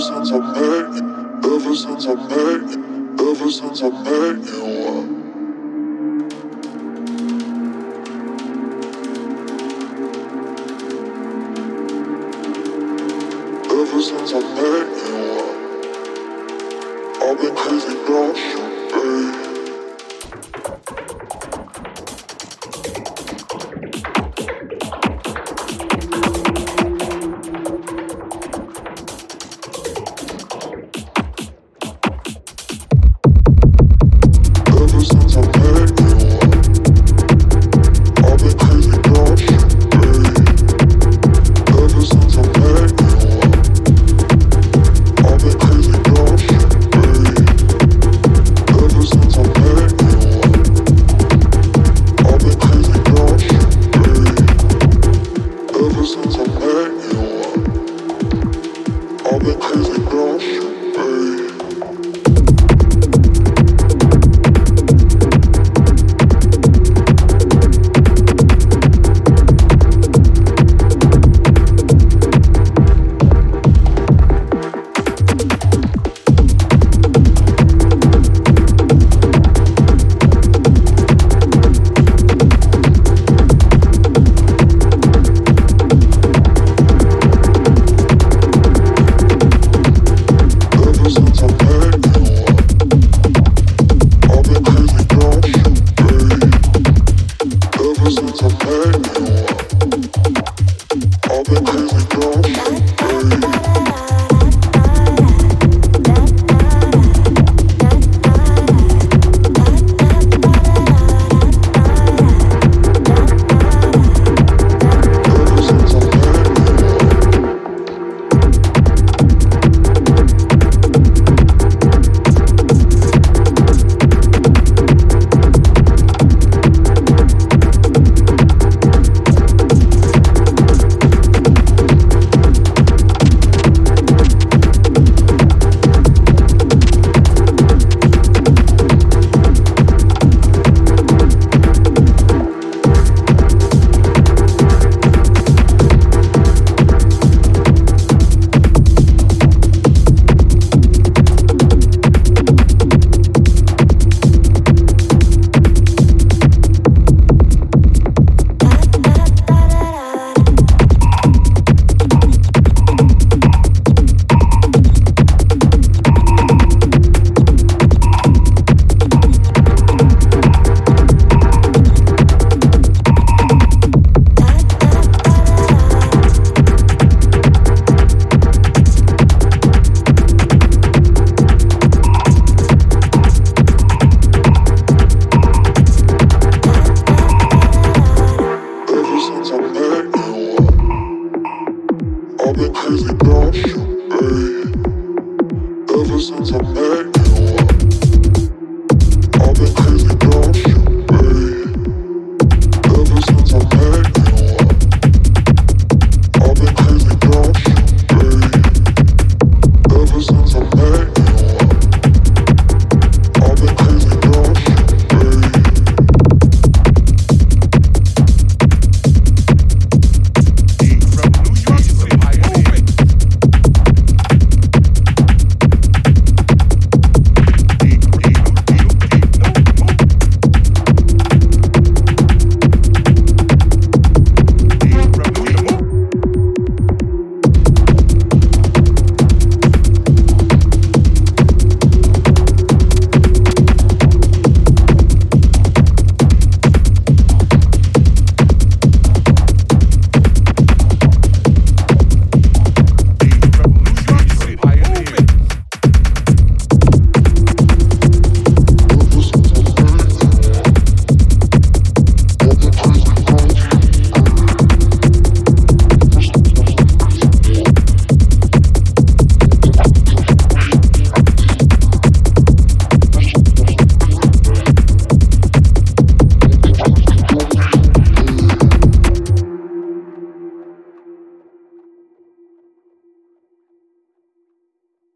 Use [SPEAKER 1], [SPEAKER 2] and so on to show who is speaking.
[SPEAKER 1] since I met you, ever since I met you, ever since I met you. Ever since I met you, uh. uh. I've been crazy about you, babe. Crazy I met you, crazy I've been crazy about you, babe. Ever since I met